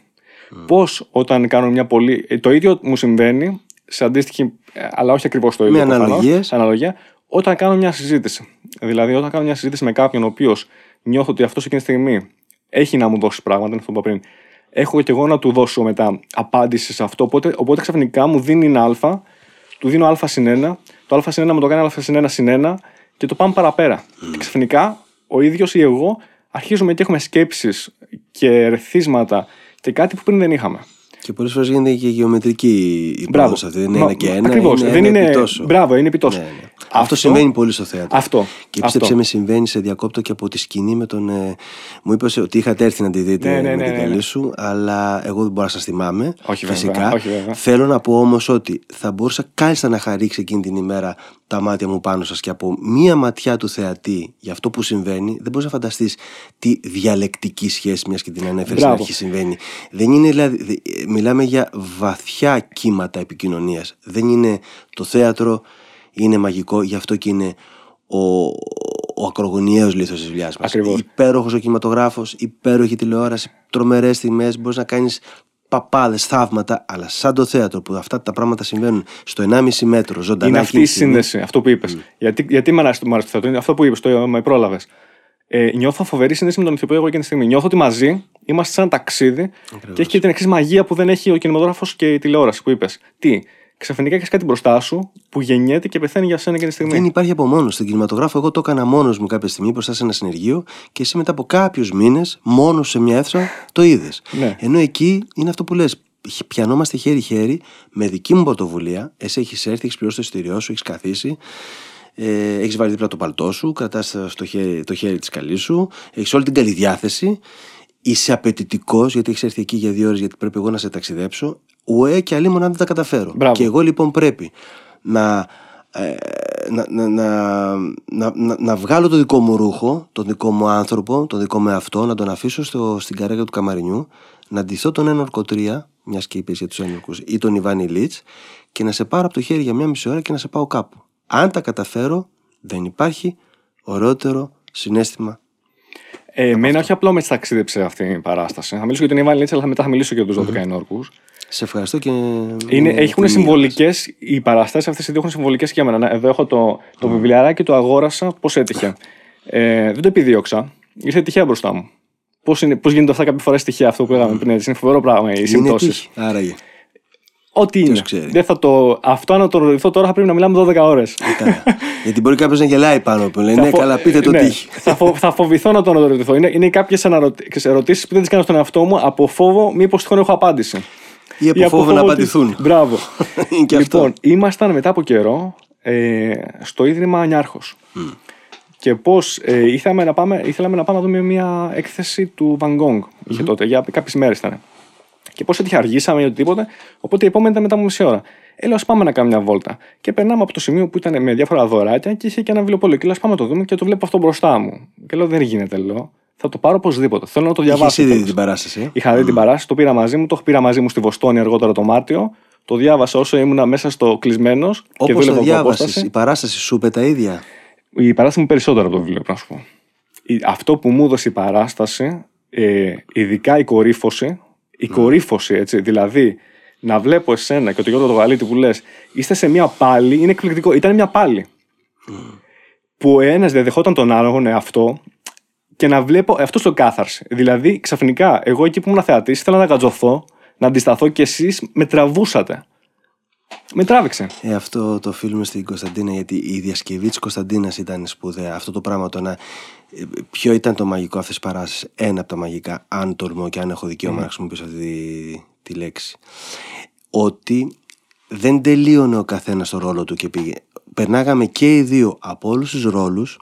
Speaker 1: Πώς όταν κάνω μια πολύ. ε, Το ίδιο μου συμβαίνει σε αντίστοιχη, ε, αλλά όχι ακριβώς το ίδιο.
Speaker 2: Με
Speaker 1: προφανώς,
Speaker 2: αναλογίες.
Speaker 1: σε αναλογία, όταν κάνω μια συζήτηση. Δηλαδή, όταν κάνω μια συζήτηση με κάποιον ο οποίος νιώθω ότι αυτός εκείνη τη στιγμή έχει να μου δώσει πράγματα, είναι αυτό που είπα πριν. Έχω και εγώ να του δώσω μετά απάντηση σε αυτό. Οπότε, οπότε ξαφνικά μου δίνει ένα Α, του δίνω Α συν 1, το Α συν 1 μου το κάνει Α συν 1 συν 1 και το πάμε παραπέρα. Και ξαφνικά ο ίδιος ή εγώ αρχίζουμε και έχουμε σκέψεις και ερεθίσματα και κάτι που πριν δεν είχαμε.
Speaker 2: Και πολλές φορές γίνεται και γεωμετρική η
Speaker 1: Μπράβο.
Speaker 2: πρόοδος αυτή. Δεν είναι
Speaker 1: Μα-
Speaker 2: ένα και ένα.
Speaker 1: ακριβώς.
Speaker 2: Είναι
Speaker 1: Δεν
Speaker 2: ένα
Speaker 1: είναι-
Speaker 2: επιτόσο.
Speaker 1: μπράβο, είναι επιτόσο.
Speaker 2: Ναι, ναι. Αυτό, συμβαίνει πολύ στο θέατρο.
Speaker 1: Αυτό.
Speaker 2: Και
Speaker 1: Αυτό.
Speaker 2: πίστεψε με, συμβαίνει σε διακόπτω και από τη σκηνή με τον. Ε, μου είπες ότι είχατε έρθει να τη δείτε
Speaker 1: Ναι, ναι,
Speaker 2: με
Speaker 1: ναι,
Speaker 2: την
Speaker 1: ναι,
Speaker 2: καλή
Speaker 1: ναι.
Speaker 2: σου, αλλά εγώ δεν μπορώ να σας θυμάμαι.
Speaker 1: Όχι,
Speaker 2: φυσικά.
Speaker 1: βέβαια, όχι, βέβαια.
Speaker 2: Θέλω να πω όμως ότι θα μπορούσα κάλλιστα να χαρίξει εκείνη την ημέρα τα μάτια μου πάνω σας και από μία ματιά του θεατή για αυτό που συμβαίνει, δεν μπορείς να φανταστείς τι διαλεκτική σχέση, μιας και την ανέφερες στην
Speaker 1: Μπράβο.
Speaker 2: αρχή, συμβαίνει. Δεν είναι δηλαδή. δε- ε, Μιλάμε για βαθιά κύματα επικοινωνίας. Δεν είναι το θέατρο, είναι μαγικό, γι' αυτό και είναι ο, ο ακρογωνιαίος λίθος της δουλειάς μας.
Speaker 1: Ακριβώς.
Speaker 2: Υπέροχος ο κινηματογράφος, υπέροχη τηλεόραση, τρομερές τιμές, μπορείς να κάνεις παπάδες, θαύματα, αλλά σαν το θέατρο που αυτά τα πράγματα συμβαίνουν στο 1,5 μέτρο ζωντανά
Speaker 1: Είναι αυτή
Speaker 2: εκείνη
Speaker 1: η
Speaker 2: τη στιγμή.
Speaker 1: σύνδεση, αυτό που είπες. Γιατί, γιατί με αρέσει, μου αρέσει το θέατρο, είναι αυτό που είπες, το με πρόλαβες. Ε, νιώθω φοβερή σύνδεση με τον ηθοποιό εγώ εκείνη τη στιγμή. Νιώθω ότι μαζί Είμαστε σε ένα ταξίδι και έχει και την εξής μαγεία που δεν έχει ο κινηματογράφος και η τηλεόραση που είπες. Τι, ξαφνικά έχεις κάτι μπροστά σου που γεννιέται και πεθαίνει για σένα και τη στιγμή.
Speaker 2: Δεν υπάρχει από μόνο. Στον κινηματογράφο, εγώ το έκανα μόνος μου κάποια στιγμή μπροστά σε ένα συνεργείο και εσύ μετά από κάποιους μήνες, μόνος σε μια αίθουσα, το είδες.
Speaker 1: Ναι.
Speaker 2: Ενώ εκεί είναι αυτό που λες. Πιανόμαστε χέρι-χέρι με δική μου πρωτοβουλία. Εσύ έχεις έρθει, έχεις πληρώσει το εισιτήριό σου, έχεις καθίσει. Ε, έχεις βάλει δίπλα το παλτό σου, κρατάς το χέρι, το χέρι της καλής σου, έχεις όλη την καλή διάθεση. Είσαι απαιτητικός γιατί έχεις έρθει εκεί για δύο ώρες, γιατί πρέπει εγώ να σε ταξιδέψω. Ουέ και αλλήμον αν δεν τα καταφέρω.
Speaker 1: Μπράβο.
Speaker 2: Και εγώ λοιπόν πρέπει να, ε, να, να, να, να, να, να βγάλω το δικό μου ρούχο, τον δικό μου άνθρωπο, τον δικό μου εαυτό, να τον αφήσω στο, στην καρέκλα του καμαρινιού, να ντυθώ τον ένορκο 3, μιας και είπες για τους ένορκους, ή τον Ιβάνι Λίτ, και να σε πάρω από το χέρι για μια μισή ώρα και να σε πάω κάπου. Αν τα καταφέρω, δεν υπάρχει ωραιότερο συνέστημα.
Speaker 1: Ε, εμένα όχι απλά με ταξίδεψε αυτή η παράσταση. Θα μιλήσω για τον Ιβάν Λίτσα, αλλά μετά θα μιλήσω και για τους 12 ενόρκου.
Speaker 2: Σε ευχαριστώ και.
Speaker 1: Είναι,
Speaker 2: με
Speaker 1: έχουν
Speaker 2: τιμή
Speaker 1: συμβολικές, οι παραστάσεις αυτές οι δύο έχουν συμβολικές και για μένα. Να, Εδώ έχω το, το βιβλιαράκι, το αγόρασα, πώς έτυχε. Ε, δεν το επιδίωξα. Ήρθε τυχαία μπροστά μου. Πώς πώς γίνεται αυτά κάποια φορά τυχαία αυτό που λέγαμε πριν. έτσι. Είναι φοβερό πράγμα οι
Speaker 2: μας. Είναι
Speaker 1: συμπτώσεις.
Speaker 2: τύχη. Άραγε.
Speaker 1: Ό,τι είναι.
Speaker 2: ξέρει.
Speaker 1: Δεν θα το, αυτό αν το ρωτηθώ τώρα θα πρέπει να μιλάμε 12 ώρες.
Speaker 2: Καλά. Γιατί μπορεί κάποιος να γελάει πάνω που λέει Ναι, καλά, πείτε το τύχη.
Speaker 1: θα, φο, θα φοβηθώ να τον ρωτηθώ. Είναι, είναι κάποιες ερωτήσεις που δεν τις κάνω στον εαυτό μου από φόβο μήπως τυχόν έχω απάντηση.
Speaker 2: Ή από
Speaker 1: Ή
Speaker 2: φόβο να
Speaker 1: ότι-
Speaker 2: απαντηθούν.
Speaker 1: Μπράβο.
Speaker 2: Είναι και αυτό.
Speaker 1: λοιπόν, ήμασταν μετά από καιρό ε, στο Ίδρυμα Νιάρχος. Και πώς ε, ήθελαμε, να πάμε, ήθελαμε να πάμε να δούμε μια έκθεση του Van Gogh. Είχε τότε, για κάποιες μέρες ήταν. Και πώς έτυχε, αργήσαμε ή οτιδήποτε. Οπότε η επόμενη ήταν μετά από μισή ώρα. Ε, λέω, ας πάμε να κάνουμε μια βόλτα. Και περνάμε από το σημείο που ήταν με διάφορα δωράκια και είχε και ένα βιβλιοπωλείο. Και λέω, ας πάμε να το δούμε και το βλέπω αυτό μπροστά μου. Και λέω, δεν γίνεται, λέω. Θα το πάρω οπωσδήποτε. Θέλω να το
Speaker 2: Είχες
Speaker 1: διαβάσω.
Speaker 2: ήδη
Speaker 1: τέλος.
Speaker 2: την παράσταση. ε;
Speaker 1: Είχα δει την παράσταση, το πήρα μαζί μου, το πήρα μαζί μου στη Βοστόνη αργότερα το Μάρτιο. Το διάβασα όσο ήμουνα μέσα στο κλεισμένος και
Speaker 2: Όπως
Speaker 1: δούλευα
Speaker 2: το
Speaker 1: από
Speaker 2: διάβασες,
Speaker 1: απόσταση.
Speaker 2: η παράσταση σου είπε τα ίδια;
Speaker 1: Η παράσταση μου περισσότερο από το βιβλίο, πρέπει να σου πω. Η- Αυτό που μου έδωσε η παράσταση, ε, ειδικά η κορύφωση, η κορύφωση, έτσι, δηλαδή να βλέπω εσένα και το Γιώργο το Γαλίτη που λες, είστε σε μια πάλη, είναι εκπληκτικό. Ήταν μια πάλη. Που ο ένας διαδεχόταν τον άλλον εαυτό και να βλέπω αυτό το κάθαρση. Δηλαδή, ξαφνικά, εγώ εκεί που ήμουν θεατής, ήθελα να γατζωθώ, να αντισταθώ και εσείς με τραβούσατε. Με τράβηξε.
Speaker 2: Ε, αυτό το φιλμ στην Κωνσταντίνα, γιατί η διασκευή της Κωνσταντίνας ήταν σπουδαία. Αυτό το πράγμα το να. ε, Ποιο ήταν το μαγικό αυτή τη παράσταση, ένα από τα μαγικά, αν τολμώ και αν έχω δικαίωμα να χρησιμοποιήσω αυτή τη, τη λέξη. Ότι δεν τελείωνε ο καθένας το ρόλο του και πήγε. Περνάγαμε και οι δύο από όλους τους ρόλους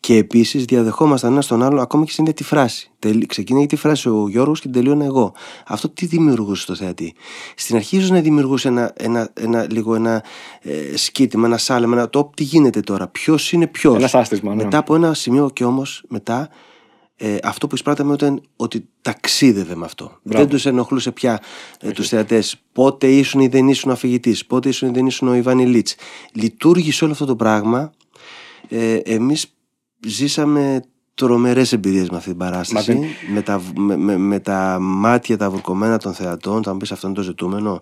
Speaker 2: και επίσης διαδεχόμασταν ένα τον άλλο ακόμα και στην ίδια τη φράση. Τελ- Ξεκίνησε τη φράση ο Γιώργος και την τελείωνε εγώ. Αυτό τι δημιουργούσε στο θεατή; Στην αρχή ίσως να δημιουργούσε ένα, ένα, ένα, λίγο ένα ε, σκήτημα, ένα σάλεμα, ένα το τι γίνεται τώρα, ποιος είναι ποιος;
Speaker 1: Ένας άστισμα, ναι.
Speaker 2: Μετά από ένα σημείο και όμως μετά ε, αυτό που εισπράταμε ήταν ότι ταξίδευε με αυτό.
Speaker 1: Μπράβο.
Speaker 2: Δεν τους ενοχλούσε πια ε, τους θεατές. Πότε ήσουν ή δεν ήσουν αφηγητής, πότε ήσουν ή δεν ήσουν ο Ιβάνι Λίτς. Λειτουργήσε όλο αυτό το πράγμα. Ε, Εμείς ζήσαμε τρομερές εμπειρίες με αυτή την παράσταση.
Speaker 1: Μα
Speaker 2: Με τα, με, με, με τα μάτια τα βουρκωμένα των θεατών. Θα μου πεις αυτό είναι το ζητούμενο.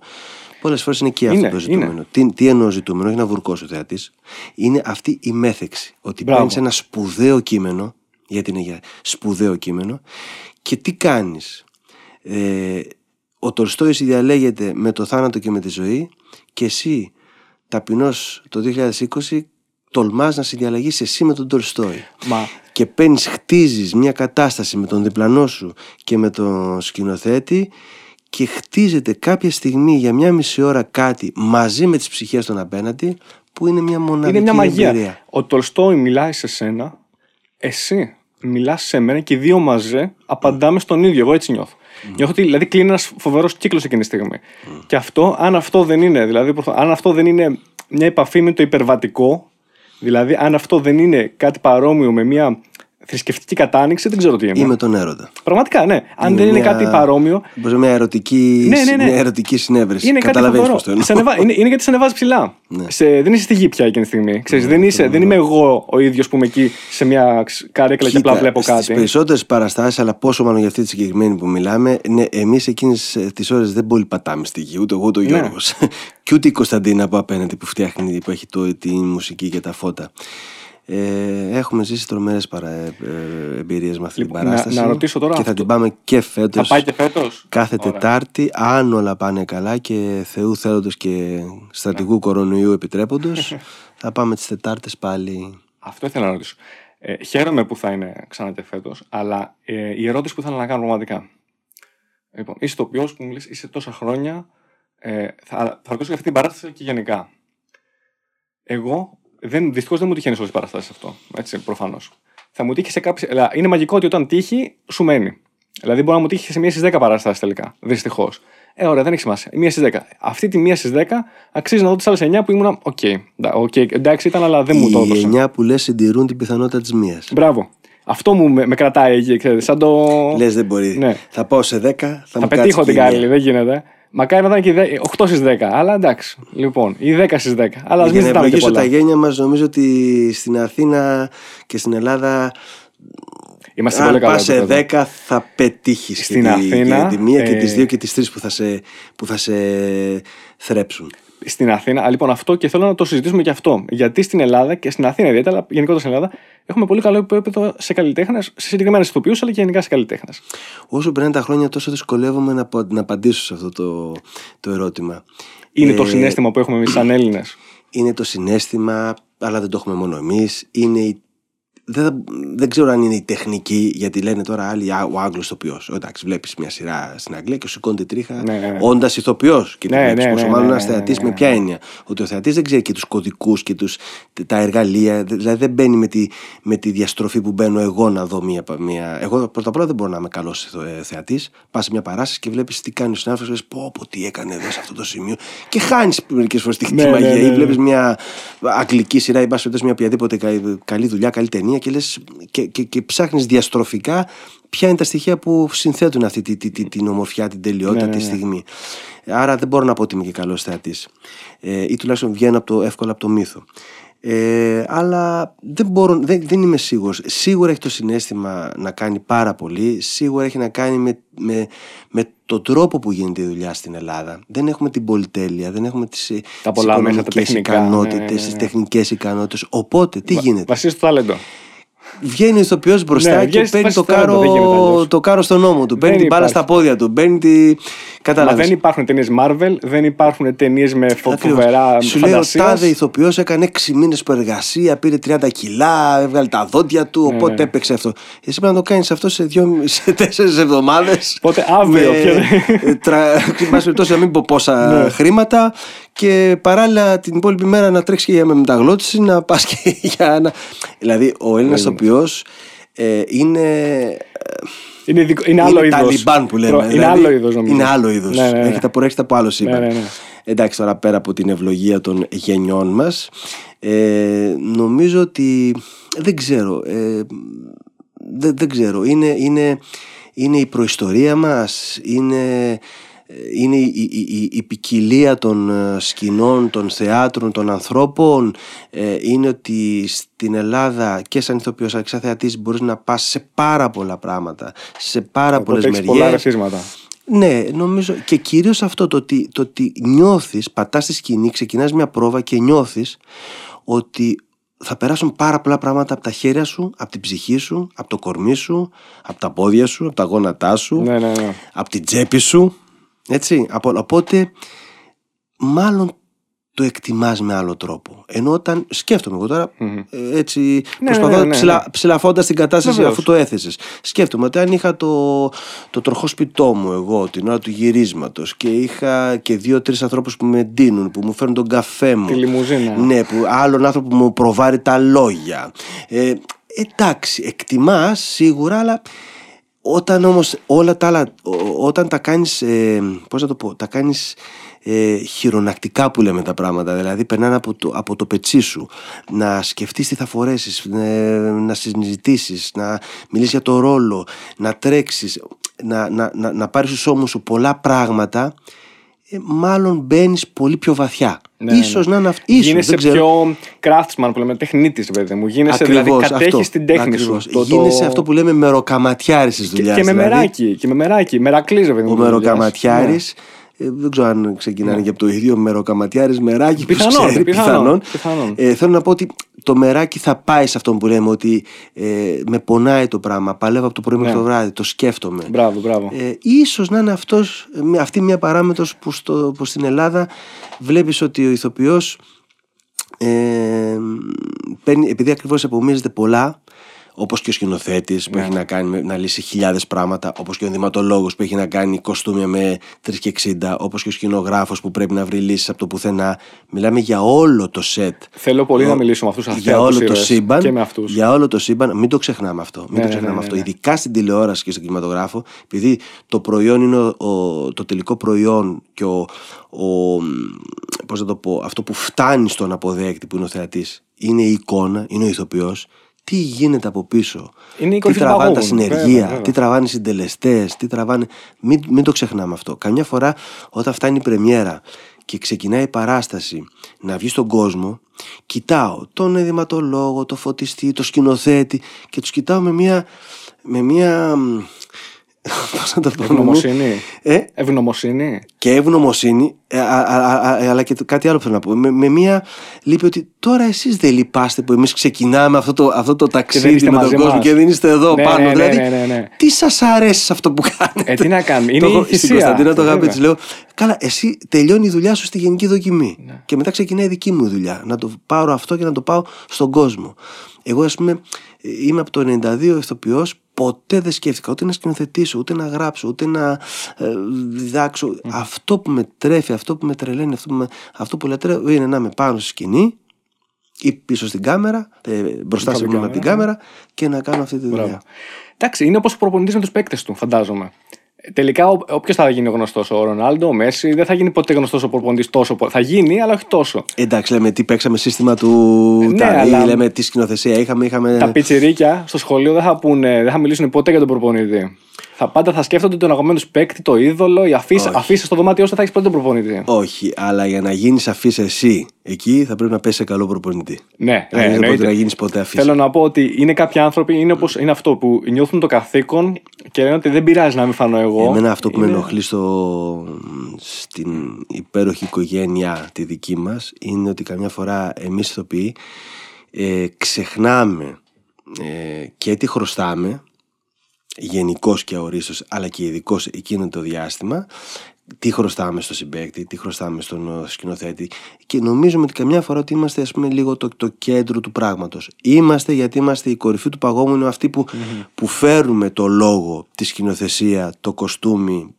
Speaker 2: Πολλές φορές είναι και αυτό
Speaker 1: Είναι,
Speaker 2: το ζητούμενο. Τι, τι εννοώ ζητούμενο, όχι να βουρκώσει ο θεατής. Είναι αυτή η μέθεξη. Ότι
Speaker 1: Μπράβο.
Speaker 2: παίρνεις ένα σπουδαίο κείμενο, γιατί είναι για σπουδαίο κείμενο, και τι κάνεις; Ε, ο Τολστόης διαλέγεται με το θάνατο και με τη ζωή και εσύ ταπεινός το 2020 τολμάς να συνδιαλλαγείς εσύ με τον Τολστόη
Speaker 1: Μα
Speaker 2: και παίρνεις, χτίζεις μια κατάσταση με τον διπλανό σου και με τον σκηνοθέτη και χτίζεται κάποια στιγμή για μια μισή ώρα κάτι μαζί με τις ψυχές των απέναντι που είναι μια μοναδική
Speaker 1: είναι μια μαγεία.
Speaker 2: εμπειρία.
Speaker 1: Ο Τολστόη μιλάει σε σένα, εσύ μιλάς σε μένα και οι δύο μαζί απαντάμε στον ίδιο. Εγώ έτσι νιώθω. Νιώθω ότι δηλαδή κλείνει ένας φοβερός κύκλος εκείνη τη στιγμή. Και αυτό, αν αυτό δεν είναι, δηλαδή, προφ- αν αυτό δεν είναι μια επαφή με το υπερβατικό, δηλαδή αν αυτό δεν είναι κάτι παρόμοιο με μια θρησκευτική κατάνοιξη, δεν ξέρω τι είναι.
Speaker 2: Ή με τον έρωτα.
Speaker 1: Πραγματικά, ναι. Αν δεν είναι
Speaker 2: μια-
Speaker 1: κάτι παρόμοιο,
Speaker 2: Όπως μια ερωτική,
Speaker 1: Ναι, ναι, ναι.
Speaker 2: μια ερωτική συνέβρεση.
Speaker 1: είναι κάτι
Speaker 2: Καταλαβαίνεις
Speaker 1: φοβερό.
Speaker 2: πώς το εννοώ.
Speaker 1: Σε ανεβα- είναι, είναι γιατί σε ανεβάζει ψηλά.
Speaker 2: Ναι.
Speaker 1: Σε, δεν είσαι στη γη πια εκείνη τη στιγμή. Ξέρεις, δεν, είσαι, δεν είμαι εγώ ο ίδιος που είμαι εκεί σε μια ξ- καρέκλα και απλά βλέπω
Speaker 2: Στις
Speaker 1: κάτι.
Speaker 2: περισσότερες παραστάσεις, αλλά πόσο μάλλον για αυτή τη συγκεκριμένη που μιλάμε, ναι, εμείς εκείνες τις ώρες δεν πολύ πατάμε στη γη, ούτε εγώ ούτε ο
Speaker 1: Ναι.
Speaker 2: Γιώργος. και ούτε η Κωνσταντίνα από απέναντι που φτιάχνει, που έχει το, τη μουσική και τα φώτα. Ε, έχουμε ζήσει τρομερές ε, εμπειρίες με αυτή
Speaker 1: Λοιπόν,
Speaker 2: την παράσταση.
Speaker 1: να- να ρωτήσω τώρα
Speaker 2: Και θα
Speaker 1: αυτό.
Speaker 2: την πάμε και φέτος.
Speaker 1: Θα πάει και φέτος;
Speaker 2: Κάθε Τετάρτη, αν όλα πάνε καλά και Θεού θέλοντος και στρατηγού
Speaker 1: Ναι.
Speaker 2: κορονοϊού επιτρέποντος, θα πάμε τις Τετάρτες πάλι.
Speaker 1: Αυτό ήθελα να ρωτήσω. Ε, χαίρομαι που θα είναι ξανά και φέτος, αλλά ε, η ερώτηση που ήθελα να κάνω πραγματικά. Λοιπόν, είσαι τοπιό που μου λες, είσαι τόσα χρόνια. Ε, θα, θα ρωτήσω για αυτή την παράσταση και γενικά. Εγώ δεν, δυστυχώς δεν μου τυχαίνει σε όλες τις παραστάσεις αυτό. Έτσι, προφανώς. Θα μου τύχει σε κάποιες. Είναι μαγικό ότι όταν τύχει, σου μένει. Δηλαδή, μπορεί να μου τύχει σε μία στις 10 παραστάσεις τελικά. Δυστυχώς. Ε, ωραία, δεν έχει σημασία. Η μία στις 10. Αυτή τη μία στις 10 αξίζει να δω τις άλλες 9 που ήμουν. Οκ. Ντα- οκ, εντάξει ήταν, αλλά δεν μου το
Speaker 2: Οι
Speaker 1: έδωσε.
Speaker 2: εννιά που λες συντηρούν την πιθανότητα της μίας.
Speaker 1: Μπράβο. Αυτό μου με, με κρατάει εκεί, ξέρετε, σαν το.
Speaker 2: Λες δεν μπορεί.
Speaker 1: Ναι.
Speaker 2: Θα πάω σε 10, θα,
Speaker 1: θα
Speaker 2: μου
Speaker 1: πετύχω
Speaker 2: κάτσει
Speaker 1: την
Speaker 2: και η
Speaker 1: καλή,
Speaker 2: μία.
Speaker 1: δεν γίνεται. Μακάρι να ήταν και η δε- 8 στις 10. Αλλά εντάξει. Λοιπόν, ή 10 στις 10. Αλλά ας μην
Speaker 2: Για να
Speaker 1: ζητάμε και
Speaker 2: ευλογήσω
Speaker 1: πολλά.
Speaker 2: τα γένια μας νομίζω ότι στην Αθήνα και στην Ελλάδα
Speaker 1: Είμαστε πολύ
Speaker 2: αν
Speaker 1: καλά.
Speaker 2: πας σε
Speaker 1: επίπεδο.
Speaker 2: 10 θα πετύχεις
Speaker 1: Στην
Speaker 2: και, τη,
Speaker 1: Αθήνα,
Speaker 2: και τη μία και
Speaker 1: ε,
Speaker 2: τις δύο και τις τρεις που θα σε, που θα σε θρέψουν.
Speaker 1: Στην Αθήνα, α, λοιπόν, αυτό και θέλω να το συζητήσουμε και αυτό. Γιατί στην Ελλάδα και στην Αθήνα ιδιαίτερα, αλλά γενικότερα στην Ελλάδα, έχουμε πολύ καλό επίπεδο σε καλλιτέχνες, σε συγκεκριμένες ηθοποιούς, αλλά και γενικά σε καλλιτέχνες.
Speaker 2: Όσο περνάνε τα χρόνια τόσο δυσκολεύομαι να, απο- να απαντήσω σε αυτό το, το ερώτημα.
Speaker 1: Είναι το
Speaker 2: Ε,
Speaker 1: συνέστημα που έχουμε εμείς σαν Έλληνες;
Speaker 2: Είναι το συνέστημα, αλλά δεν το έχουμε μόνο εμείς. Είναι η δεν, θα- δεν ξέρω αν είναι η τεχνική, γιατί λένε τώρα άλλοι «Α, ο Άγγλος ηθοποιός. Εντάξει, βλέπεις μια σειρά στην Αγγλία και σου σηκώνεται τρίχα,
Speaker 1: Ναι, ναι, ναι.
Speaker 2: όντας ηθοποιός. Και
Speaker 1: Ναι,
Speaker 2: ναι, βλέπεις,
Speaker 1: ναι,
Speaker 2: πόσο
Speaker 1: ναι,
Speaker 2: μάλλον
Speaker 1: ναι,
Speaker 2: ένας
Speaker 1: ναι,
Speaker 2: θεατής
Speaker 1: ναι,
Speaker 2: με
Speaker 1: ναι,
Speaker 2: ποια
Speaker 1: ναι.
Speaker 2: έννοια. Ότι ο θεατής δεν ξέρει και τους κωδικούς και τους, τα εργαλεία. Δηλαδή δεν μπαίνει με τη, με τη διαστροφή που μπαίνω εγώ να δω μία. μία. Εγώ πρώτα απ' όλα δεν μπορώ να είμαι καλός θεατής. Πας σε μια παράσταση και βλέπεις τι κάνει ο συνάδελφος και λες: Πω, πω, τι έκανε εδώ σε αυτό το σημείο. Και χάνεις μερικές φορές τη
Speaker 1: Ναι,
Speaker 2: τη
Speaker 1: ναι,
Speaker 2: μαγεία.
Speaker 1: ναι,
Speaker 2: Ή
Speaker 1: ναι.
Speaker 2: βλέπεις μια αγγλική σειρά ή πα μια οποιαδήποτε κα- καλή δουλειά, καλή ταινία και, λες, και, και, και ψάχνεις διαστροφικά ποια είναι τα στοιχεία που συνθέτουν αυτή τη, τη, τη- την ομορφιά, την τελειότητα,
Speaker 1: Ναι, ναι,
Speaker 2: τη
Speaker 1: ναι.
Speaker 2: στιγμή. Άρα δεν μπορώ να πω ότι είμαι και καλός θεατής. Ε, ή τουλάχιστον βγαίνω από το, εύκολα από το μύθο. Ε, αλλά δεν, μπορώ, δεν, δεν είμαι σίγουρος. Σίγουρα έχει το συνέστημα να κάνει πάρα πολύ. Σίγουρα έχει να κάνει με, με, με τον τρόπο που γίνεται η δουλειά στην Ελλάδα. Δεν έχουμε την πολυτέλεια, δεν έχουμε τις, ε,
Speaker 1: Τα
Speaker 2: τις
Speaker 1: πολλά μέσα, τα
Speaker 2: οικονομικές
Speaker 1: τεχνικά.
Speaker 2: ικανότητες,
Speaker 1: Ναι, ναι, ναι,
Speaker 2: τις
Speaker 1: ναι.
Speaker 2: τεχνικές ικανότητες. Οπότε τι γίνεται;
Speaker 1: Βασίζεις στο ταλέντο.
Speaker 2: Βγαίνει ο ηθοποιός μπροστά
Speaker 1: Ναι,
Speaker 2: και
Speaker 1: βγαίνει στη
Speaker 2: παίρνει
Speaker 1: φάση
Speaker 2: το
Speaker 1: του ταλέντο, δεν γίνεται
Speaker 2: κάρο,
Speaker 1: αλλιώς.
Speaker 2: το κάρο στον νόμο του. Παίρνει
Speaker 1: Δεν
Speaker 2: την μπάλα
Speaker 1: υπάρχει.
Speaker 2: στα πόδια του. Παίρνει τη.
Speaker 1: Μα
Speaker 2: Κατάλαβες.
Speaker 1: δεν υπάρχουν ταινίες Marvel, δεν υπάρχουν ταινίες με φο-
Speaker 2: Ακριβώς.
Speaker 1: φοβερά
Speaker 2: Σου λέει ο
Speaker 1: φαντασίας.
Speaker 2: τάδε ηθοποιός έκανε 6 μήνες που εργασία, πήρε 30 κιλά, έβγαλε τα δόντια του, οπότε
Speaker 1: ναι.
Speaker 2: έπαιξε αυτό. Εσύ πρέπει να το κάνεις αυτό σε, δύο, σε τέσσερις εβδομάδες.
Speaker 1: Οπότε αύριο, ποιο-
Speaker 2: Εν πάση περιπτώσει, να μην πω πόσα
Speaker 1: Ναι.
Speaker 2: χρήματα και παράλληλα την υπόλοιπη μέρα να τρέξεις και για μεταγλώτηση, να πας και για να. Δηλαδή, ο Έλληνας ηθοποιός ε, είναι.
Speaker 1: Είναι, ειδικό- είναι άλλο
Speaker 2: είναι
Speaker 1: είδος.
Speaker 2: Ταλιμπάν που λέμε.
Speaker 1: Είναι
Speaker 2: δηλαδή,
Speaker 1: άλλο είδος, νομίζω.
Speaker 2: Είναι άλλο είδος.
Speaker 1: Ναι, ναι, ναι.
Speaker 2: Έρχεται, προέρχεται από άλλο σύμπαν.
Speaker 1: Ναι, ναι, ναι.
Speaker 2: Εντάξει, τώρα πέρα από την ευλογία των γενιών μας, ε, νομίζω ότι δεν ξέρω. Ε, δεν, δεν ξέρω. Είναι, είναι, είναι η προϊστορία μας, είναι, ε, είναι η, η, η- η ποικιλία των ε, σκηνών, των θεάτρων, των ανθρώπων. Ε, είναι ότι στην Ελλάδα και σαν ηθοποιός αλλά και σαν θεατής μπορείς να πας σε πάρα πολλά πράγματα, σε πάρα πολλές
Speaker 1: Οπότε έχεις
Speaker 2: μεριές.
Speaker 1: πολλά ρεθίσματα.
Speaker 2: Ναι, νομίζω και κυρίως αυτό το ότι, το ότι νιώθεις, πατάς στη σκηνή, ξεκινάς μια πρόβα και νιώθεις ότι θα περάσουν πάρα πολλά πράγματα από τα χέρια σου, από την ψυχή σου, από το κορμί σου, από τα πόδια σου, από τα γόνατά σου,
Speaker 1: Ναι, ναι, ναι.
Speaker 2: από την τσέπη σου. Έτσι, από, οπότε μάλλον το εκτιμάς με άλλο τρόπο. Ενώ όταν σκέφτομαι εγώ τώρα, ε, έτσι
Speaker 1: Ναι,
Speaker 2: προσπαθώ
Speaker 1: ναι, ναι, ναι.
Speaker 2: ψηλα, ψηλαφώντας την κατάσταση
Speaker 1: Βεβαίως.
Speaker 2: αφού το έθεσες. Σκέφτομαι ότι αν είχα το, το τροχόσπιτό μου εγώ την ώρα του γυρίσματος και είχα και δύο-τρεις ανθρώπους που με ντύνουν, που μου φέρνουν τον καφέ μου.
Speaker 1: Τη λιμουζίνα.
Speaker 2: Ναι, που άλλον άνθρωπο που μου προβάρει τα λόγια. Ε, εντάξει, εκτιμάς σίγουρα, αλλά όταν όμως όλα τα άλλα, ό- όταν τα κάνεις, ε, πώς να το πω, τα κάνεις ε, χειρονακτικά που λέμε τα πράγματα, δηλαδή περνάνε από το, από το πετσί σου, να σκεφτείς τι θα φορέσεις, ε, να συζητήσεις, να μιλήσεις για το ρόλο, να τρέξεις, να, να, να, να πάρεις στους ώμους σου πολλά πράγματα, ε, μάλλον μπαίνεις πολύ πιο βαθιά.
Speaker 1: Ναι, ναι,
Speaker 2: ίσως
Speaker 1: ναι.
Speaker 2: να είναι αυτό. Ίσως,
Speaker 1: Γίνεσαι
Speaker 2: δεν ξέρω.
Speaker 1: πιο craftsman που λέμε, τεχνίτης, παιδί μου. Γίνεσαι δηλαδή,
Speaker 2: Ακριβώς,
Speaker 1: κατέχεις
Speaker 2: αυτό.
Speaker 1: την τέχνη
Speaker 2: Ακριβώς.
Speaker 1: σου. Το- το-
Speaker 2: Γίνεσαι αυτό που λέμε μεροκαματιάρης της
Speaker 1: Και,
Speaker 2: δουλειάς.
Speaker 1: και με
Speaker 2: δηλαδή.
Speaker 1: μεράκι, και με μεράκι. Μερακλής, ρε παιδί μου.
Speaker 2: ο
Speaker 1: της δουλειάς.
Speaker 2: Μεροκαματιάρης Ε, δεν ξέρω αν ξεκινάνε
Speaker 1: Ναι.
Speaker 2: και από το ίδιο μεροκαματιάρη μεράκι. ποιος
Speaker 1: Πιθανόν,
Speaker 2: ξέρει,
Speaker 1: πιθανόν, πιθανόν.
Speaker 2: Ε, θέλω να πω ότι το μεράκι θα πάει σε αυτό που λέμε ότι ε, με πονάει το πράγμα. Παλεύω από το πρωί μέχρι
Speaker 1: Ναι.
Speaker 2: το βράδυ. Το σκέφτομαι.
Speaker 1: Μπράβο, μπράβο.
Speaker 2: Ε, ίσως να είναι αυτός, ε, αυτή μια παράμετρος που, στο, που στην Ελλάδα βλέπεις ότι ο ηθοποιός ε, παίρνει, επειδή ακριβώς απομίζεται πολλά όπως και ο σκηνοθέτης που
Speaker 1: Ναι.
Speaker 2: έχει να κάνει με- να λύσει χιλιάδες πράγματα όπως και ο ενδυματολόγος που έχει να κάνει κοστούμια με 3 και 60 όπως και ο σκηνογράφος που πρέπει να βρει λύσεις από το πουθενά μιλάμε για όλο το σετ
Speaker 1: Θέλω πολύ να μιλήσουμε με αυτούς τους
Speaker 2: για όλο το σύμπαν.
Speaker 1: Και με αυτούς.
Speaker 2: Για όλο το σύμπαν. Μην το ξεχνάμε αυτό. Μην
Speaker 1: Ναι,
Speaker 2: το
Speaker 1: ναι,
Speaker 2: ξεχνάμε
Speaker 1: ναι,
Speaker 2: αυτό.
Speaker 1: ναι.
Speaker 2: Ειδικά στην τηλεόραση και στον κινηματογράφο, επειδή το προϊόν είναι ο, ο- το τελικό προϊόν και ο, ο, πώς να το πω, αυτό που φτάνει στον αποδέκτη που είναι ο θεατής, είναι η εικόνα, είναι ο ηθοποιός. Τι γίνεται από πίσω;
Speaker 1: Είναι η
Speaker 2: τι
Speaker 1: κορυφή του
Speaker 2: τραβάνε τα
Speaker 1: παγόβουνου.
Speaker 2: συνεργεία,
Speaker 1: Βέβαια, βέβαια.
Speaker 2: τι τραβάνε οι συντελεστές, τι τραβάνε. Μην, μην το ξεχνάμε αυτό. Καμιά φορά όταν φτάνει η πρεμιέρα και ξεκινάει η παράσταση να βγει στον κόσμο, κοιτάω τον ενδυματολόγο, το φωτιστή, το σκηνοθέτη και τους κοιτάω με μια. Με μια μ, πώς να το πω,
Speaker 1: Ευγνωμοσύνη.
Speaker 2: Ε,
Speaker 1: Ευγνωμοσύνη.
Speaker 2: και ευγνωμοσύνη, ε, α, α, α, α, αλλά και το- κάτι άλλο που θέλω να πω. Με, με μία λύπη ότι τώρα εσείς δεν λυπάστε που εμείς ξεκινάμε αυτό το, αυτό το
Speaker 1: δεν
Speaker 2: ταξίδι
Speaker 1: είστε
Speaker 2: με τον
Speaker 1: μαζί
Speaker 2: κόσμο
Speaker 1: μας.
Speaker 2: και δεν είστε εδώ
Speaker 1: Ναι,
Speaker 2: πάνω.
Speaker 1: ναι, ναι,
Speaker 2: δηλαδή,
Speaker 1: ναι, ναι, ναι.
Speaker 2: τι σας αρέσει σε αυτό που κάνετε;
Speaker 1: Ε, τι να κάνουμε; Είναι
Speaker 2: Το
Speaker 1: η
Speaker 2: έχω- Στην
Speaker 1: θυσία.
Speaker 2: Κωνσταντίνα το είχα πει,
Speaker 1: Βέβαια.
Speaker 2: της λέω, καλά, εσύ τελειώνει η δουλειά σου στη γενική δοκιμή.
Speaker 1: Ναι.
Speaker 2: Και μετά ξεκινάει η δική μου δουλειά. Να το πάρω αυτό και να το πάω στον κόσμο. Εγώ, ας πούμε, είμαι από το 92 ηθοποιός. Ποτέ δεν σκέφτηκα ούτε να σκηνοθετήσω, ούτε να γράψω, ούτε να ε, διδάξω. Αυτό που με τρέφει, αυτό που με τρελαίνει, αυτό που, με, αυτό που λατρεύω είναι να είμαι πάνω στη σκηνή ή πίσω στην κάμερα, ε, μπροστά
Speaker 1: Κάτω
Speaker 2: συγγνώμη, από την
Speaker 1: κάμερα,
Speaker 2: κάμερα και να κάνω αυτή τη δουλειά.
Speaker 1: Μπράβο. Εντάξει, είναι όπως ο προπονητής με τους παίκτες του, φαντάζομαι. Ε, Τελικά, όποιος θα γίνει γνωστός, ο Ρονάλντο, ο Μέση, δεν θα γίνει ποτέ γνωστός ο προπονητής τόσο πολύ. Θα γίνει, αλλά όχι τόσο.
Speaker 2: Εντάξει, λέμε τι παίξαμε σύστημα του
Speaker 1: Ναι,
Speaker 2: Ταρί,
Speaker 1: αλλά-
Speaker 2: λέμε τι σκηνοθεσία είχαμε. είχαμε...
Speaker 1: Τα πιτσιρίκια στο σχολείο δεν θα, πούνε, δεν θα μιλήσουν ποτέ για τον προπονητή. Θα πάντα θα σκέφτονται τον αγαπημένο του παίκτη, το είδωλο, η αφήσα,
Speaker 2: Όχι.
Speaker 1: αφήσα στο δωμάτιό σου θα έχεις πρώτο τον προπονητή.
Speaker 2: Όχι, αλλά για να γίνεις αφή εσύ εκεί θα πρέπει να πέσει σε καλό προπονητή.
Speaker 1: Ναι, ναι,
Speaker 2: Αν δεν
Speaker 1: εννοείται.
Speaker 2: μπορεί να γίνεις ποτέ αφή.
Speaker 1: Θέλω να πω ότι είναι κάποιοι άνθρωποι, είναι, όπως, είναι αυτό που νιώθουν το καθήκον και λένε ότι δεν πειράζει να μην φανώ εγώ.
Speaker 2: Εμένα αυτό που με
Speaker 1: Είναι-
Speaker 2: ενοχλεί στο, στην υπέροχη οικογένεια τη δική μας είναι ότι καμιά φορά εμείς ηθοποιοί ε, ξεχνάμε ε, και τι χρωστάμε γενικώ και αορίστως αλλά και ειδικώ εκείνο το διάστημα τι χρωστάμε στο συμπέκτη, τι χρωστάμε στον ε, σκηνοθέτη και νομίζουμε ότι καμιά φορά ότι είμαστε ας πούμε λίγο το, το κέντρο του πράγματος. Είμαστε γιατί είμαστε η κορυφή του παγόμενου αυτοί που, που φέρουμε το λόγο, τη σκηνοθεσία, το κοστούμι,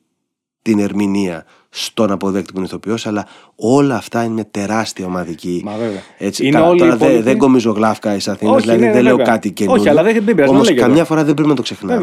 Speaker 2: την ερμηνεία στον αποδέκτη που είναι ηθοποιός, αλλά όλα αυτά είναι μια τεράστια ομαδική.
Speaker 1: Μα βέβαια.
Speaker 2: Έτσι,
Speaker 1: Είναι
Speaker 2: κα-
Speaker 1: όλοι οι
Speaker 2: τώρα δεν,
Speaker 1: υπόλοιποι-
Speaker 2: δεν κομίζω γλάφκα εις Αθήνας,
Speaker 1: Όχι,
Speaker 2: δηλαδή
Speaker 1: ναι, ναι,
Speaker 2: δεν λέω
Speaker 1: βέβαια.
Speaker 2: κάτι καινούργιο.
Speaker 1: Όχι, αλλά δεν- δεν πειράζει, να
Speaker 2: Όμως
Speaker 1: λέγεται.
Speaker 2: καμιά φορά δεν πρέπει να το ξεχνάμε.
Speaker 1: Βέβαια.